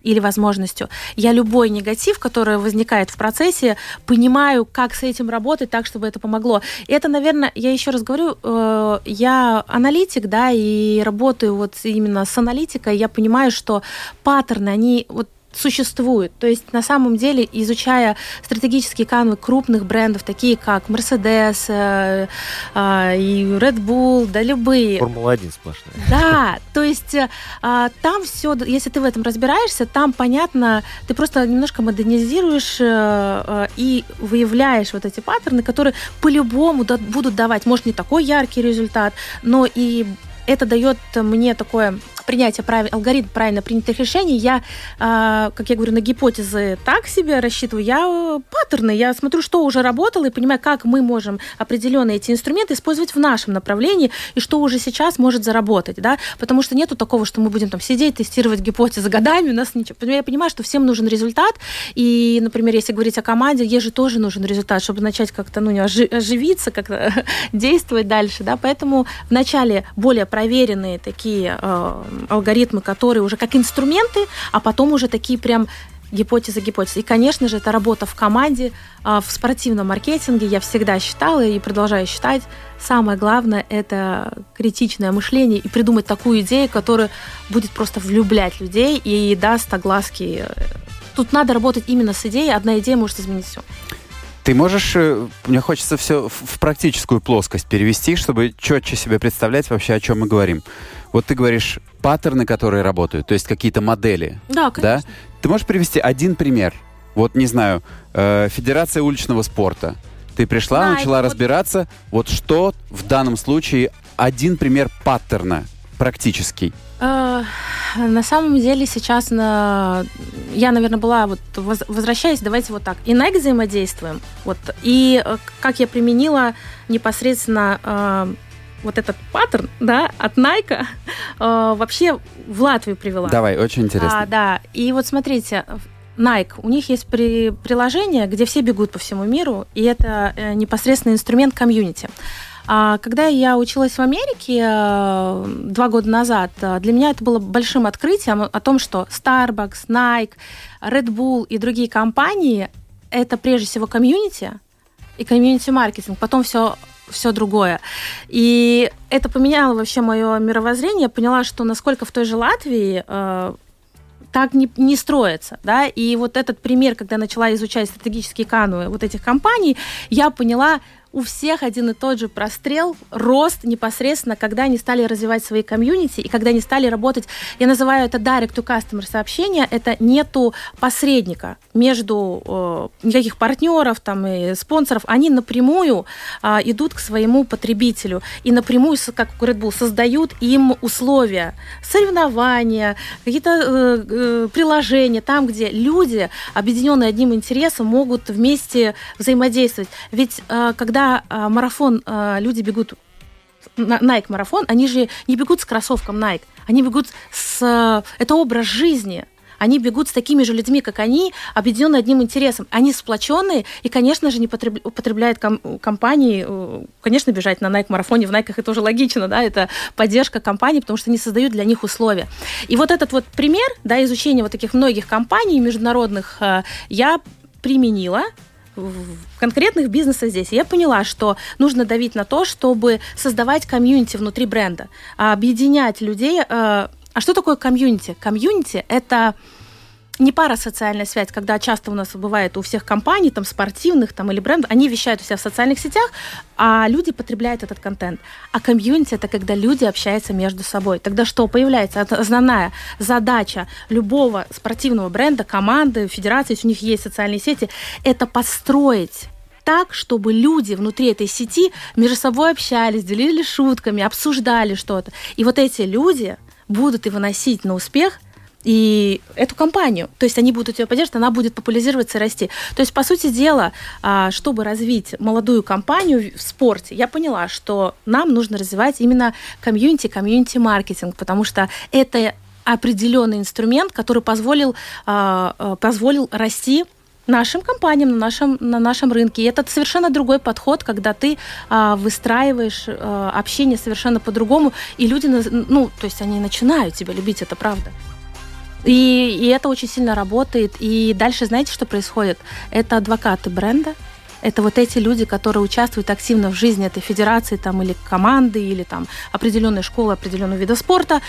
или возможностью. Я любой негатив, который возникает в процессе, понимаю, как с этим работать так, чтобы это помогло. И это, наверное, я еще раз говорю, э, я аналитик, да, и работаю вот именно с аналитикой, я понимаю, что паттерны, они вот существует. То есть на самом деле, изучая стратегические канвы крупных брендов, такие как Mercedes э, э, и Red Bull, да любые. Формула-1 сплошная. Да, то есть э, там все, если ты в этом разбираешься, там понятно, ты просто немножко модернизируешь э, э, и выявляешь вот эти паттерны, которые по-любому будут давать, может, не такой яркий результат, но и это дает мне такое принятие прав... алгоритм правильно принятых решений. Я, э, как я говорю, на гипотезы так себе рассчитываю. Я э, паттерны, я смотрю, что уже работало, и понимаю, как мы можем определенные эти инструменты использовать в нашем направлении, и что уже сейчас может заработать, да, потому что нету такого, что мы будем там сидеть, тестировать гипотезы годами, у нас ничего. Я понимаю, что всем нужен результат, и, например, если говорить о команде, ей же тоже нужен результат, чтобы начать как-то, ну, оживиться, как-то (laughs) действовать дальше, да, поэтому вначале более проверенные такие э, алгоритмы, которые уже как инструменты, а потом уже такие прям гипотеза, гипотеза. И, конечно же, это работа в команде, а, в спортивном маркетинге. Я всегда считала и продолжаю считать, самое главное – это критичное мышление и придумать такую идею, которая будет просто влюблять людей и даст огласки. Тут надо работать именно с идеей. Одна идея может изменить все. Ты можешь, э, мне хочется все в практическую плоскость перевести, чтобы четче себе представлять вообще, о чем мы говорим. Вот ты говоришь паттерны, которые работают, то есть какие-то модели. Да, конечно. Да? Ты можешь привести один пример? Вот, не знаю, э, Федерация уличного спорта. Ты пришла, да, начала разбираться. Вот... вот что в данном случае один пример паттерна практический? Э, на самом деле сейчас на... я, наверное, была вот возвращаясь, давайте вот так. И Nike взаимодействуем. Вот. И э, как я применила непосредственно э, вот этот паттерн, да, от Nike э, вообще в Латвию привела. Давай, очень интересно. А, да, и вот смотрите, Nike, у них есть при, приложение, где все бегут по всему миру, и это э, непосредственно инструмент комьюнити. А когда я училась в Америке э, два года назад, э, для меня это было большим открытием о том, что Starbucks, Nike, Red Bull и другие компании это прежде всего комьюнити и комьюнити-маркетинг, потом все все другое. И это поменяло вообще мое мировоззрение. Я поняла, что насколько в той же Латвии э, так не, не строится, да, и вот этот пример, когда я начала изучать стратегические канвы вот этих компаний, я поняла, у всех один и тот же прострел, рост непосредственно, когда они стали развивать свои комьюнити и когда они стали работать, я называю это direct to customer сообщения, это нету посредника между э, никаких партнеров там и спонсоров, они напрямую э, идут к своему потребителю и напрямую, как у Red создают им условия, соревнования, какие-то э, э, приложения, там, где люди, объединенные одним интересом, могут вместе взаимодействовать. Ведь э, когда когда а, марафон, а, люди бегут Nike марафон, они же не бегут с кроссовком Nike, они бегут с... Это образ жизни. Они бегут с такими же людьми, как они, объединенные одним интересом. Они сплоченные и, конечно же, не употребляют ком- компании, э, конечно, бежать на Nike-марафоне, в Nike это уже логично, да, это поддержка компании, потому что они создают для них условия. И вот этот вот пример, да, изучения вот таких многих компаний международных э, я применила конкретных бизнесах здесь. я поняла, что нужно давить на то, чтобы создавать комьюнити внутри бренда, объединять людей. Э, а что такое комьюнити? Комьюнити – это не парасоциальная связь, когда часто у нас бывает у всех компаний, там, спортивных там, или брендов, они вещают у себя в социальных сетях, а люди потребляют этот контент. А комьюнити – это когда люди общаются между собой. Тогда что? Появляется основная задача любого спортивного бренда, команды, федерации, если у них есть социальные сети, это построить так, чтобы люди внутри этой сети между собой общались, делились шутками, обсуждали что-то. И вот эти люди будут и выносить на успех – и эту компанию. То есть они будут ее поддерживать, она будет популяризироваться и расти. То есть, по сути дела, а, чтобы развить молодую компанию в спорте, я поняла, что нам нужно развивать именно комьюнити, комьюнити-маркетинг, потому что это определенный инструмент, который позволил, а, а, позволил расти нашим компаниям на нашем, на нашем рынке. И это совершенно другой подход, когда ты а, выстраиваешь а, общение совершенно по-другому, и люди, ну, то есть они начинают тебя любить, это правда. И, и это очень сильно работает. И дальше знаете, что происходит? Это адвокаты бренда, это вот эти люди, которые участвуют активно в жизни этой федерации там, или команды, или там определенной школы, определенного вида спорта.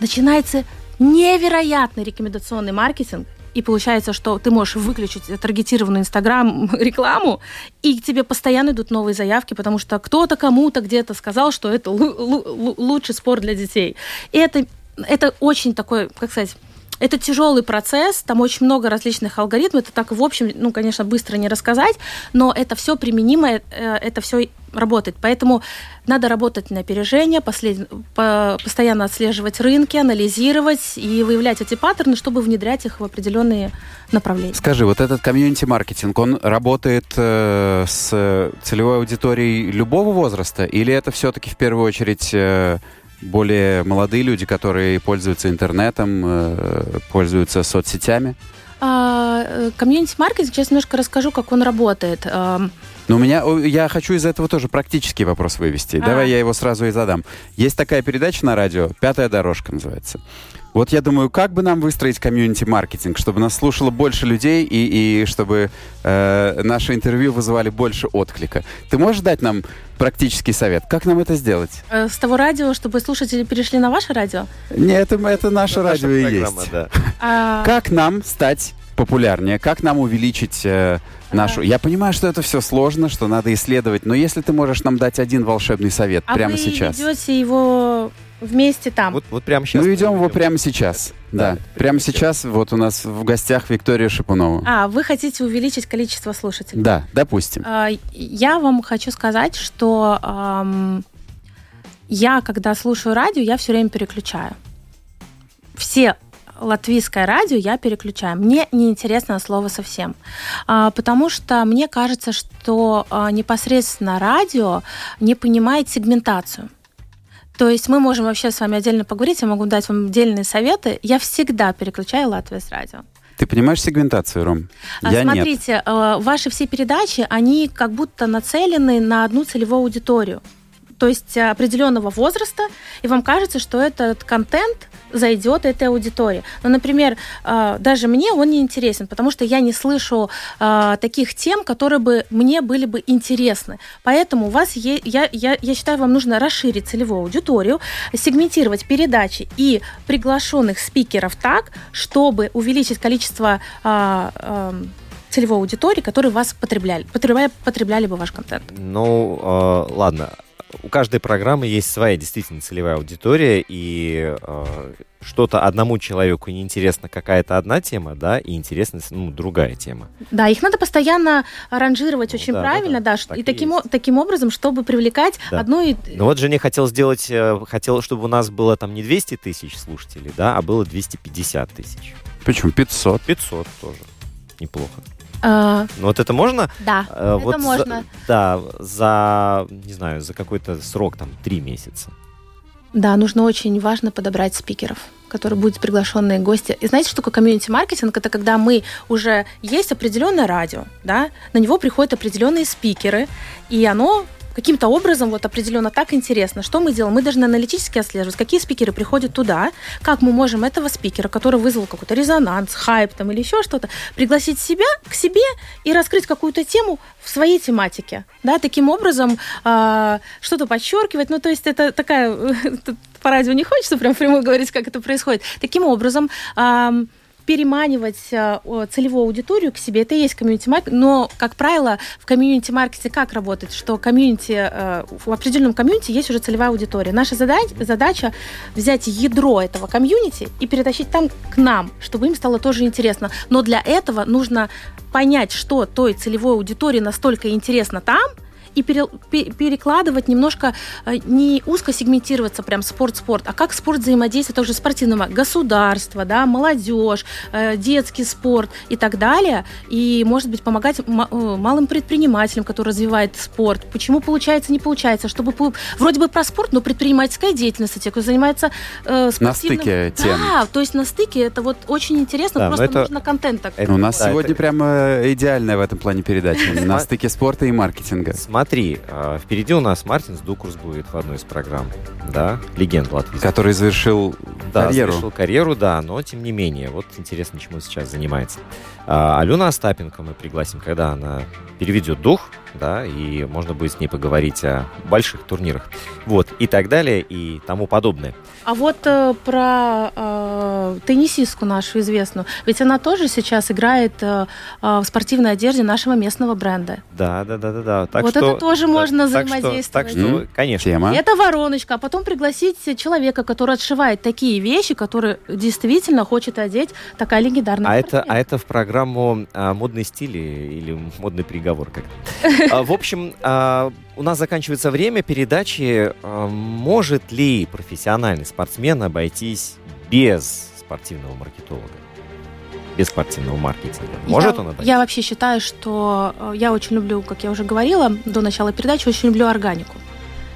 Начинается невероятный рекомендационный маркетинг, и получается, что ты можешь выключить таргетированную Инстаграм (laughs) рекламу, и к тебе постоянно идут новые заявки, потому что кто-то кому-то где-то сказал, что это лучший спорт для детей. И это, это очень такой, как сказать, это тяжелый процесс, там очень много различных алгоритмов, это так в общем, ну, конечно, быстро не рассказать, но это все применимо, э, это все работает. Поэтому надо работать на опережение, послед... по... постоянно отслеживать рынки, анализировать и выявлять эти паттерны, чтобы внедрять их в определенные направления. Скажи, вот этот комьюнити-маркетинг, он работает э, с целевой аудиторией любого возраста, или это все-таки в первую очередь э, более молодые люди, которые пользуются интернетом, э, пользуются соцсетями? А, э, комьюнити-маркетинг, сейчас немножко расскажу, как он работает. Но у меня, я хочу из этого тоже практический вопрос вывести. А. Давай я его сразу и задам. Есть такая передача на радио, «Пятая дорожка» называется. Вот я думаю, как бы нам выстроить комьюнити-маркетинг, чтобы нас слушало больше людей и, и чтобы э, наши интервью вызывали больше отклика. Ты можешь дать нам практический совет? Как нам это сделать? Э, с того радио, чтобы слушатели перешли на ваше радио? Нет, это, это наше это радио и есть. Да. А... (laughs) Как нам стать популярнее? Как нам увеличить э, нашу... Я понимаю, что это все сложно, что надо исследовать, но если ты можешь нам дать один волшебный совет а прямо сейчас. А вы ведете его вместе там. Вот, вот прямо сейчас. Мы ведем его прямо сейчас. Да. да. Прямо сейчас вот у нас в гостях Виктория Шипунова. А, вы хотите увеличить количество слушателей? Да, допустим. А, я вам хочу сказать, что эм, я, когда слушаю радио, я все время переключаю. Все латвийское радио я переключаю. Мне не интересно слово совсем. А, потому что мне кажется, что а, непосредственно радио не понимает сегментацию. То есть мы можем вообще с вами отдельно поговорить, я могу дать вам отдельные советы. Я всегда переключаю Латвию с радио. Ты понимаешь сегментацию, Ром? А, Я нет. Смотрите, э, ваши все передачи, они как будто нацелены на одну целевую аудиторию. То есть э, определенного возраста, и вам кажется, что этот контент зайдет этой аудитории. Но, например, э, даже мне он не интересен, потому что я не слышу э, таких тем, которые бы мне были бы интересны. Поэтому у вас я, я, я считаю, вам нужно расширить целевую аудиторию, сегментировать передачи и приглашенных спикеров так, чтобы увеличить количество э, э, целевой аудитории, которые вас потребляли, потребляли, потребляли бы ваш контент. Ну, э, ладно. У каждой программы есть своя действительно целевая аудитория, и э, что-то одному человеку неинтересна какая-то одна тема, да, и интересна ну, другая тема. Да, их надо постоянно ранжировать Ну очень да, да, правильно, да, да, ш- так и таким, есть. таким образом, чтобы привлекать Да. одну и... Ну вот Женя хотел сделать, э, хотел, чтобы у нас было там не 200 тысяч слушателей, да, а было 250 тысяч. Почему 500? 500 тоже. Неплохо. Э, Ну вот это можно? да, э, это вот за- можно. да, за, не знаю, за какой-то срок, там, 3 месяца. Да, нужно очень важно подобрать спикеров, которые будут приглашенные гости. И знаете, что такое комьюнити-маркетинг? Это когда мы уже есть определенное радио, да, на него приходят определенные спикеры, и оно каким-то образом вот определенно так интересно. Что мы делаем? Мы должны аналитически отслеживать, какие спикеры приходят туда, как мы можем этого спикера, который вызвал какой-то резонанс, хайп там или еще что-то, пригласить себя к себе и раскрыть какую-то тему в своей тематике. Да, таким образом а, что-то подчеркивать. Ну, то есть это такая... (laughs) По радио не хочется прям прямо говорить, как это происходит. Таким образом, ам, переманивать о, целевую аудиторию к себе, это и есть community-маркетинг, но, как правило, в community-маркете как работает, что community, э, в определенном community есть уже целевая аудитория. Наша задача, задача взять ядро этого community и перетащить там к нам, чтобы им стало тоже интересно. Но для этого нужно понять, что той целевой аудитории настолько интересно там, и пере- пе- перекладывать немножко, э, не узко сегментироваться прям спорт-спорт, а как спорт взаимодействует тоже спортивного государства, да, молодежь, э, детский спорт и так далее. И, может быть, помогать э, малым предпринимателям, которые развивают спорт. Почему получается, не получается, чтобы вроде бы про спорт, но предпринимательская деятельность, те, кто занимается э, На спортивным... стыке тем. Да, то есть на стыке это вот очень интересно, Да, просто это- нужно контент так. это- У нас да, сегодня это- прямо идеальная в этом плане передача. (laughs) На стыке спорта и маркетинга. Смотри, э, впереди у нас Мартинс Дукурс будет в одной из программ, да, легенда латвийская. Который завершил Да, карьеру. совершил карьеру, да, но тем не менее, вот интересно, чему сейчас занимается. А, Алена Остапенко мы пригласим, когда она переведет дух, да, и можно будет с ней поговорить о больших турнирах, вот, и так далее, и тому подобное. А вот э, про э, теннисистку нашу известную, ведь она тоже сейчас играет э, э, в спортивной одежде нашего местного бренда. Да, да, да, да, да. Так Вот что, это тоже да, можно так что- взаимодействовать. Так что, М, конечно. Тема. Это вороночка, а потом пригласить человека, который отшивает такие вещи, которые действительно хочет одеть такая легендарная А это, а это в программу а, «Модные стили» или «Модный приговор» как (laughs) А, В общем, а, у нас заканчивается время передачи. А, Может ли профессиональный спортсмен обойтись без спортивного маркетолога? Без спортивного маркетинга? Может я, он обойтись? Я вообще считаю, что э, я очень люблю, как я уже говорила до начала передачи, очень люблю органику.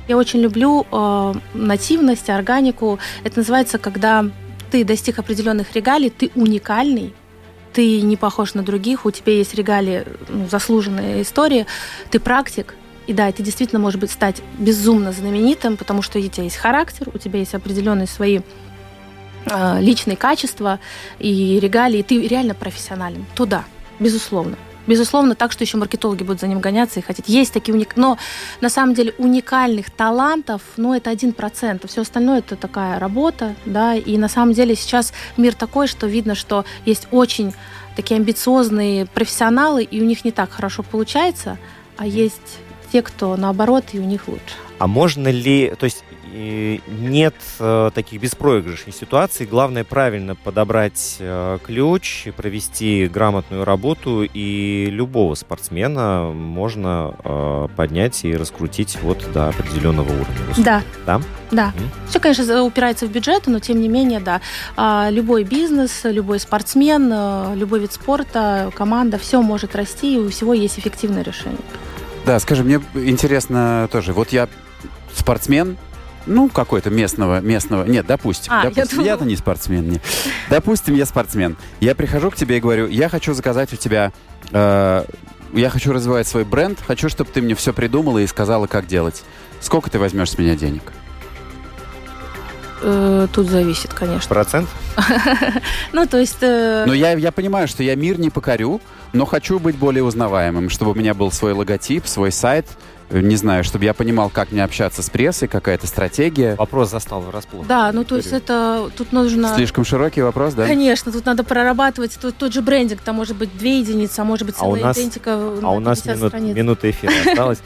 Я очень люблю э, нативность, органику. Это называется, когда ты достиг определенных регалий, ты уникальный, ты не похож на других, у тебя есть регалии, ну, заслуженные истории, ты практик, и да, ты действительно можешь быть стать безумно знаменитым, потому что у тебя есть характер, у тебя есть определенные свои э, личные качества и регалии, и ты реально профессионален, то да, безусловно. Безусловно, так, что еще маркетологи будут за ним гоняться и хотеть. Есть такие уник... Но на самом деле уникальных талантов, ну, это один процент. Все остальное это такая работа, да. И на самом деле сейчас мир такой, что видно, что есть очень такие амбициозные профессионалы, и у них не так хорошо получается, а есть те, кто наоборот, и у них лучше. А можно ли, то есть нет э, таких беспроигрышных ситуаций, главное правильно подобрать э, ключ, провести грамотную работу, и любого спортсмена можно э, поднять и раскрутить вот до определенного уровня. Да. Да? Да. Мгм. Все, конечно, упирается в бюджет, но тем не менее, да. А, Любой бизнес, любой спортсмен, любой вид спорта, команда, все может расти, и у всего есть эффективное решение. Да, скажи, мне интересно тоже. Вот я спортсмен, ну, какой-то местного, местного, нет, допустим, А, допустим, я-то не спортсмен, не. Допустим, я спортсмен. Я прихожу к тебе и говорю, я хочу заказать у тебя, э, я хочу развивать свой бренд, хочу, чтобы ты мне все придумала и сказала, как делать. Сколько ты возьмешь с меня денег? Э, Тут зависит, конечно. Процент? (laughs) Ну, то есть... э, Но я, я понимаю, что я мир не покорю, но хочу быть более узнаваемым, чтобы у меня был свой логотип, свой сайт, не знаю, чтобы я понимал, как мне общаться с прессой, какая-то стратегия. Вопрос застал врасплох. Да, ну то есть это тут нужно... Слишком широкий вопрос, да? Конечно, тут надо прорабатывать тот, тот же брендинг, там может быть две единицы, а может быть А у нас- идентика А у на нас 50 минут- страниц. минута эфира (laughs) осталась.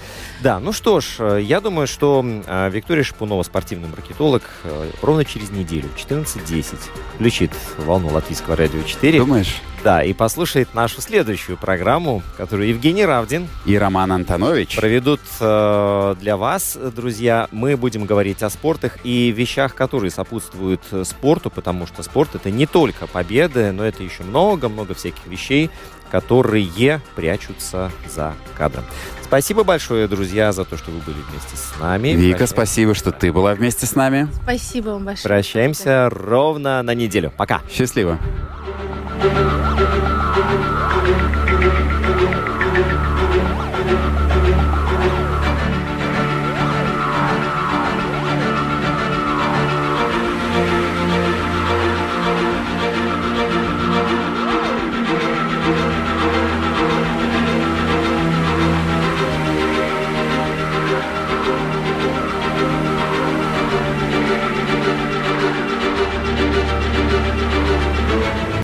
Да, ну что ж, э, я думаю, что э, Виктория Шипунова, спортивный маркетолог, э, ровно через неделю, 14.10, включит волну Латвийского радио 4. Думаешь? Да, и послушает нашу следующую программу, которую Евгений Равдин И Роман Антонович. проведут э, для вас, друзья. Мы будем говорить о спортах и вещах, которые сопутствуют э, спорту, потому что спорт это не только победы, но это еще много-много всяких вещей, которые прячутся за кадром. Спасибо большое, друзья, за то, что вы были вместе с нами. Вика, Прощаемся. спасибо, что ты была вместе с нами. Спасибо вам большое. Прощаемся ровно на неделю. Пока. Счастливо. Thank